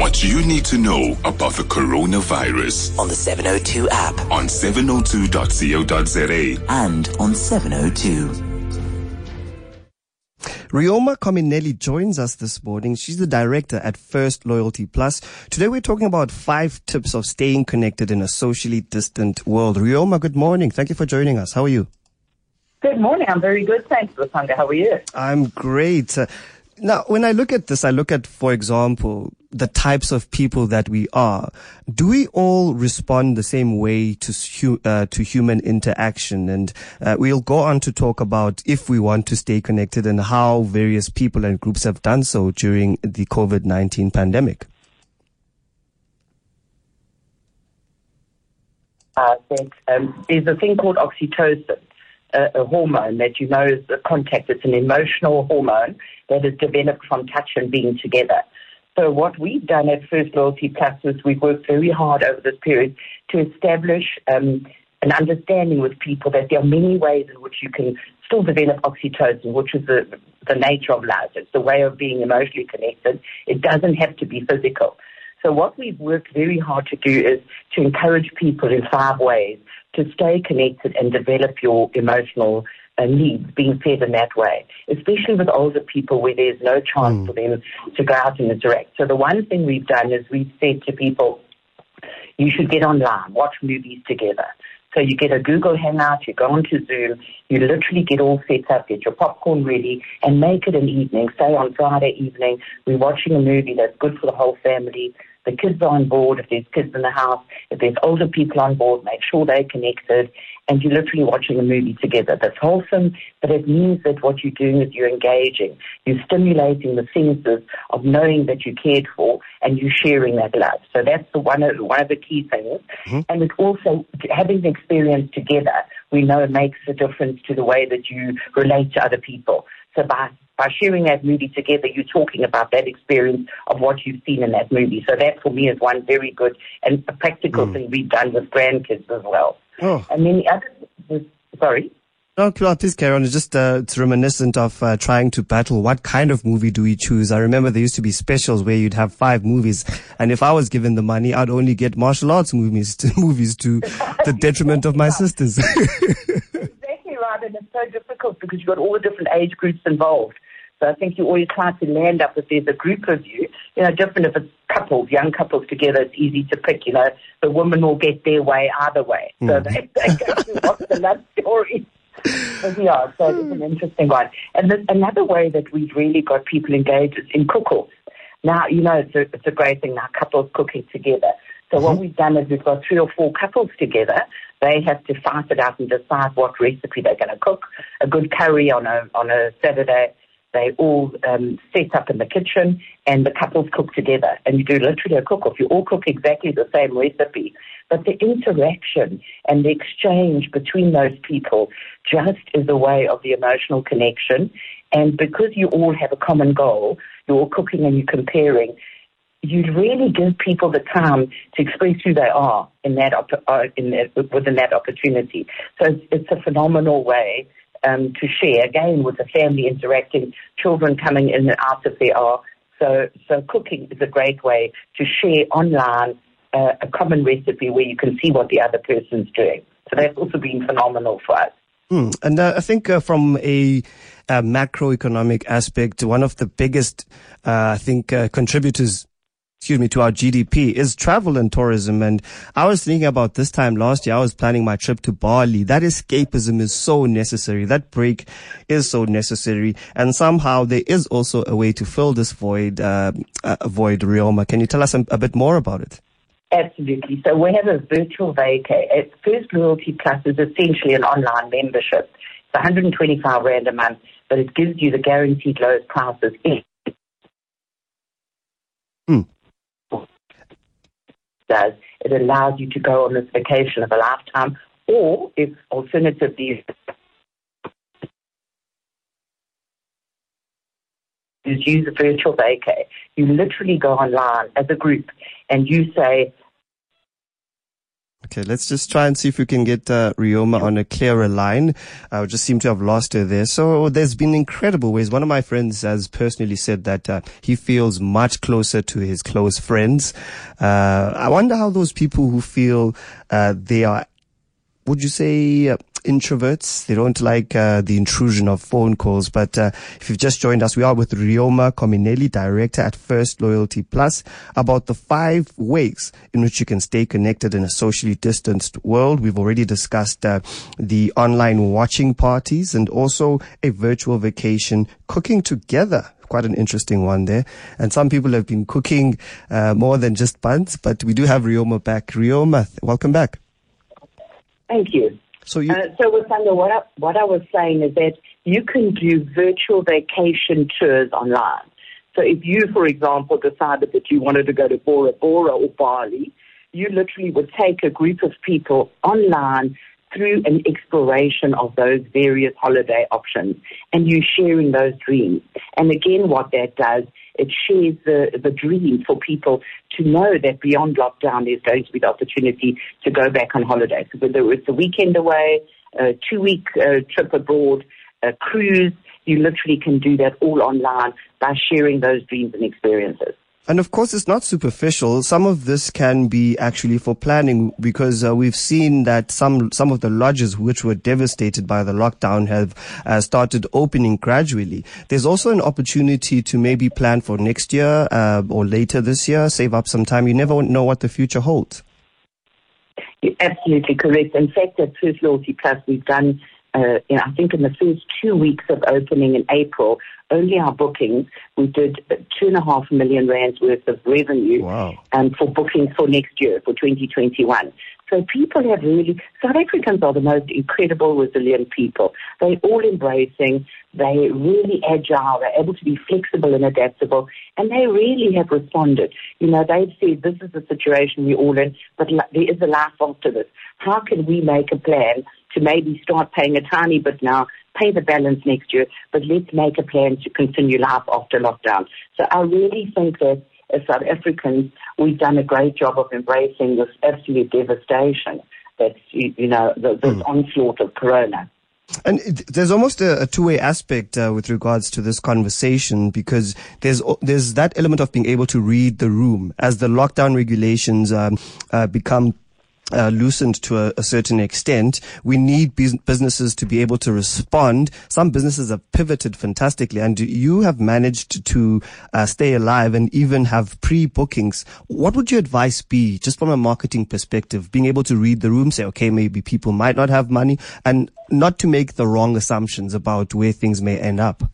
What you need to know about the coronavirus on the 702 app on 702.co.za and on 702. Rioma Cominelli joins us this morning. She's the director at First Loyalty Plus. Today we're talking about five tips of staying connected in a socially distant world. Rioma, good morning. Thank you for joining us. How are you? Good morning. I'm very good. Thanks, Wasanga. How are you? I'm great. Uh, now, when I look at this, I look at, for example, the types of people that we are. Do we all respond the same way to uh, to human interaction? And uh, we'll go on to talk about if we want to stay connected and how various people and groups have done so during the COVID nineteen pandemic. Think um, there's a thing called oxytocin a, a, hormone that you know is a contact. It's an emotional hormone that is developed from touch and being together. So what we've done at First Loyalty Plus is we've worked very hard over this period to establish um, an understanding with people that there are many ways in which you can still develop oxytocin, which is the, the nature of love. It's the way of being emotionally connected. It doesn't have to be physical. So what we've worked very hard to do is to encourage people in five ways to stay connected and develop your emotional uh, needs being fed in that way, especially with older people where there's no chance mm. for them to go out and interact. So the one thing we've done is we've said to people, you should get online, watch movies together. So you get a Google Hangout, you go onto Zoom, you literally get all set up, get your popcorn ready, and make it an evening. Say on Friday evening, we're watching a movie that's good for the whole family the kids are on board, if there's kids in the house, if there's older people on board, make sure they're connected, and you're literally watching a movie together. That's wholesome, but it means that what you're doing is you're engaging. You're stimulating the senses of knowing that you're cared for and you're sharing that love. So that's the one of, one of the key things. Mm-hmm. And it's also having the experience together, we know it makes a difference to the way that you relate to other people. So by by sharing that movie together, you're talking about that experience of what you've seen in that movie. So that for me is one very good and a practical mm. thing we've done with grandkids as well. Oh. And then the other, sorry. No, please carry on. It's just uh, it's reminiscent of uh, trying to battle. What kind of movie do we choose? I remember there used to be specials where you'd have five movies, and if I was given the money, I'd only get martial arts movies to movies to the detriment of my sisters. right, and it's so difficult because you've got all the different age groups involved. So I think you always try to land up if there's a group of you, you know, different if it's couples, young couples together, it's easy to pick, you know, the woman will get their way either way. So mm. they, they go to watch the love story. But yeah, so it's an interesting one. And then another way that we've really got people engaged is in cook-offs. Now, you know, it's a, it's a great thing now, couples cooking together. So mm-hmm. what we've done is we've got three or four couples together. They have to fight it out and decide what recipe they're going to cook. A good curry on a on a Saturday, they all um, set up in the kitchen and the couples cook together. And you do literally a cook off. You all cook exactly the same recipe. But the interaction and the exchange between those people just is a way of the emotional connection. And because you all have a common goal, you're all cooking and you're comparing, you really give people the time to express who they are in that, uh, in that within that opportunity. So it's, it's a phenomenal way um, to share, again, with the family interacting, children coming in and out if there are. So, so cooking is a great way to share online uh, a common recipe where you can see what the other person's doing. So that's also been phenomenal for us. Mm. And uh, I think uh, from a, a, macroeconomic aspect, one of the biggest, uh, I think, uh, contributors excuse me, to our GDP is travel and tourism. And I was thinking about this time last year, I was planning my trip to Bali. That escapism is so necessary. That break is so necessary. And somehow there is also a way to fill this void, uh, uh, void, Rioma. Can you tell us a, a bit more about it? Absolutely. So we have a virtual vacay. First Loyalty Plus is essentially an online membership. It's 125 Rand a month, but it gives you the guaranteed lowest prices Hmm does, it allows you to go on this vacation of a lifetime, or if alternatively is use a virtual vacay. You literally go online as a group and you say, Okay, let's just try and see if we can get uh, Rioma on a clearer line. I uh, just seem to have lost her there. So there's been incredible ways. One of my friends has personally said that uh, he feels much closer to his close friends. Uh, I wonder how those people who feel uh, they are, would you say, uh, introverts. They don't like uh, the intrusion of phone calls. But uh, if you've just joined us, we are with Rioma Cominelli, director at First Loyalty Plus, about the five ways in which you can stay connected in a socially distanced world. We've already discussed uh, the online watching parties and also a virtual vacation cooking together quite an interesting one there. And some people have been cooking uh, more than just buns, but we do have Rioma back. Rioma, welcome back. Thank you. So, you, uh, so Wasanga, what I, what I was saying is that you can do virtual vacation tours online. So if you, for example, decided that you wanted to go to Bora Bora or Bali, you literally would take a group of people online through an exploration of those various holiday options and you sharing those dreams. And again, what that does it shares the, the dream for people to know that beyond lockdown, there's going to be the opportunity to go back on holiday. So whether it's a weekend away, a two week uh, trip abroad, a cruise, you literally can do that all online by sharing those dreams and experiences. And of course, it's not superficial. Some of this can be actually for planning because uh, we've seen that some some of the lodges which were devastated by the lockdown have uh, started opening gradually. There's also an opportunity to maybe plan for next year uh, or later this year, save up some time. You never know what the future holds. You're absolutely correct. In fact, at First Loyalty Plus, we've done uh, you know, I think in the first two weeks of opening in April, only our bookings, we did two and a half million rands worth of revenue wow. um, for bookings for next year, for 2021. So people have really, South Africans are the most incredible, resilient people. They're all embracing, they're really agile, they're able to be flexible and adaptable, and they really have responded. You know, they've said, this is the situation we're all in, but there is a life after this. How can we make a plan to maybe start paying a tiny bit now, pay the balance next year, but let's make a plan to continue life after lockdown. So I really think that as South Africans, we've done a great job of embracing this absolute devastation that's, you know, the, this mm. onslaught of corona. And there's almost a, a two-way aspect uh, with regards to this conversation because there's there's that element of being able to read the room as the lockdown regulations um, uh, become uh, loosened to a, a, certain extent. We need businesses to be able to respond. Some businesses have pivoted fantastically, and you have managed to uh, stay alive and even have pre-bookings. What would your advice be, just from a marketing perspective, being able to read the room, say, okay, maybe people might not have money, and not to make the wrong assumptions about where things may end up?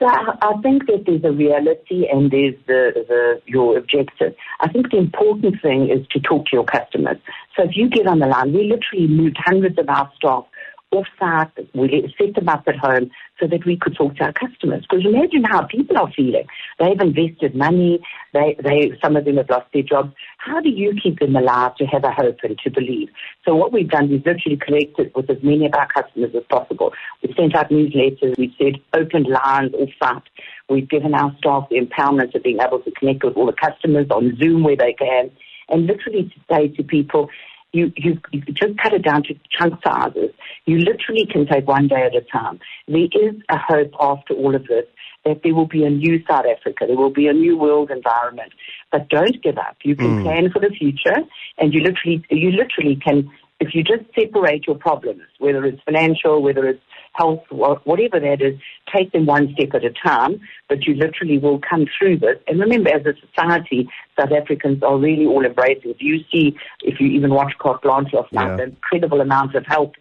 So I, I think that there's a reality and there's the, the your objective. I think the important thing is to talk to your customers. So if you get on the line, we literally moved hundreds of our staff off-site, we set them up at home so that we could talk to our customers. Because imagine how people are feeling. They've invested money, they, they, some of them have lost their jobs. How do you keep them alive to have a hope and to believe? So what we've done is literally connected with as many of our customers as possible. We've sent out newsletters, we've said open lines off-site. We've given our staff the empowerment of being able to connect with all the customers on Zoom where they can and literally to say to people, you, you, you just cut it down to chunk sizes. You literally can take one day at a time. There is a hope after all of this that there will be a new South Africa. There will be a new world environment. But don't give up. You can mm. plan for the future and you literally, you literally can, if you just separate your problems, whether it's financial, whether it's health, whatever that is, take them one step at a time, but you literally will come through this. And remember, as a society, South Africans are really all embracing. If you see, if you even watch Carte Blanche last night, yeah. the incredible amounts of help,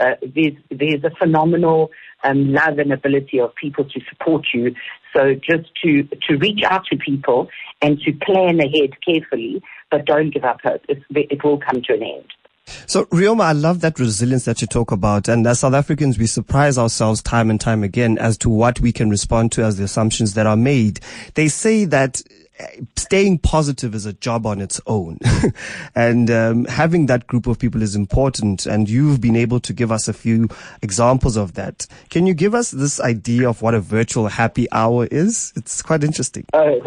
uh, there's, there's a phenomenal um, love and ability of people to support you. So just to, to reach out to people and to plan ahead carefully, but don't give up hope. It's, it will come to an end. So, Rioma, I love that resilience that you talk about. And as South Africans, we surprise ourselves time and time again as to what we can respond to as the assumptions that are made. They say that eh, staying positive is a job on its own. and um, having that group of people is important. And you've been able to give us a few examples of that. Can you give us this idea of what a virtual happy hour is? It's quite interesting. Oh,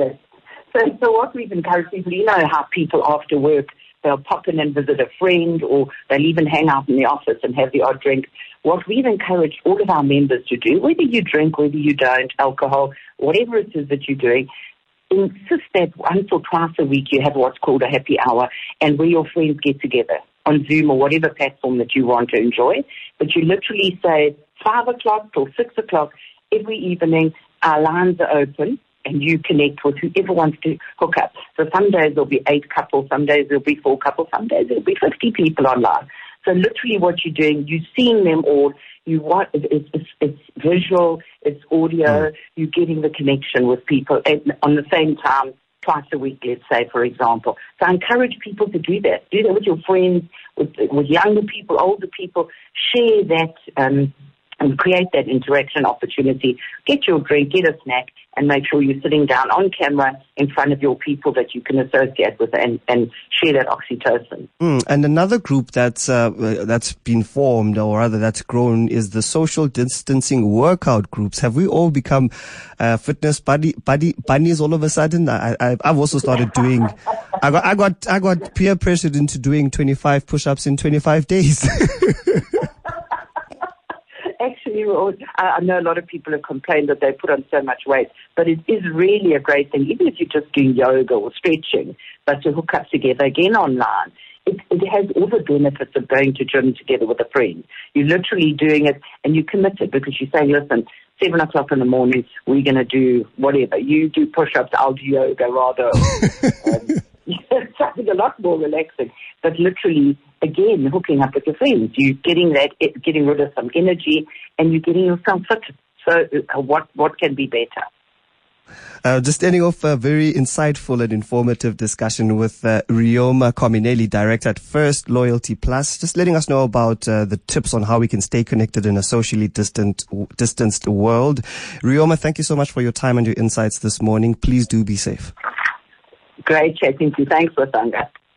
so, so what we've encouraged people, you know how people after work they'll pop in and visit a friend, or they'll even hang out in the office and have the odd drink. What we've encouraged all of our members to do, whether you drink, whether you don't, alcohol, whatever it is that you're doing, insist that once or twice a week you have what's called a happy hour and where your friends get together on Zoom or whatever platform that you want to enjoy. But you literally say five o'clock till six o'clock every evening, our lines are open and you connect with whoever wants to hook up. So some days there'll be eight couples, some days there'll be four couples, some days there'll be 50 people online. So literally what you're doing, you're seeing them all. You want, it's, it's, it's visual, it's audio, mm. you're getting the connection with people and on the same time, twice a week, let's say, for example. So I encourage people to do that. Do that with your friends, with, with younger people, older people. Share that, um, and create that interaction opportunity. Get your drink, get a snack, and make sure you're sitting down on camera in front of your people that you can associate with and, and share that oxytocin. Mm, and another group that's uh, that's been formed, or rather that's grown, is the social distancing workout groups. Have we all become uh, fitness buddy, buddy bunnies all of a sudden? I, I, I've also started doing. I got I got I got peer pressured into doing 25 push-ups in 25 days. actually, I know a lot of people have complained that they put on so much weight, but it is really a great thing, even if you're just doing yoga or stretching, but to hook up together again online. It, it has all the benefits of going to gym together with a friend. You're literally doing it and you're committed because you're saying, listen, seven o'clock in the morning, we're going to do whatever. You do push-ups, I'll do yoga rather. um, something a lot more relaxing. But literally, again, hooking up with your friends, you're getting that, getting rid of some energy, and you're getting yourself fit. So, uh, what what can be better? Uh, just ending off a very insightful and informative discussion with uh, Rioma Cominelli, director at First Loyalty Plus, just letting us know about uh, the tips on how we can stay connected in a socially distant, distanced world. Rioma, thank you so much for your time and your insights this morning. Please do be safe. Great chatting to you. Thanks, Wasanga.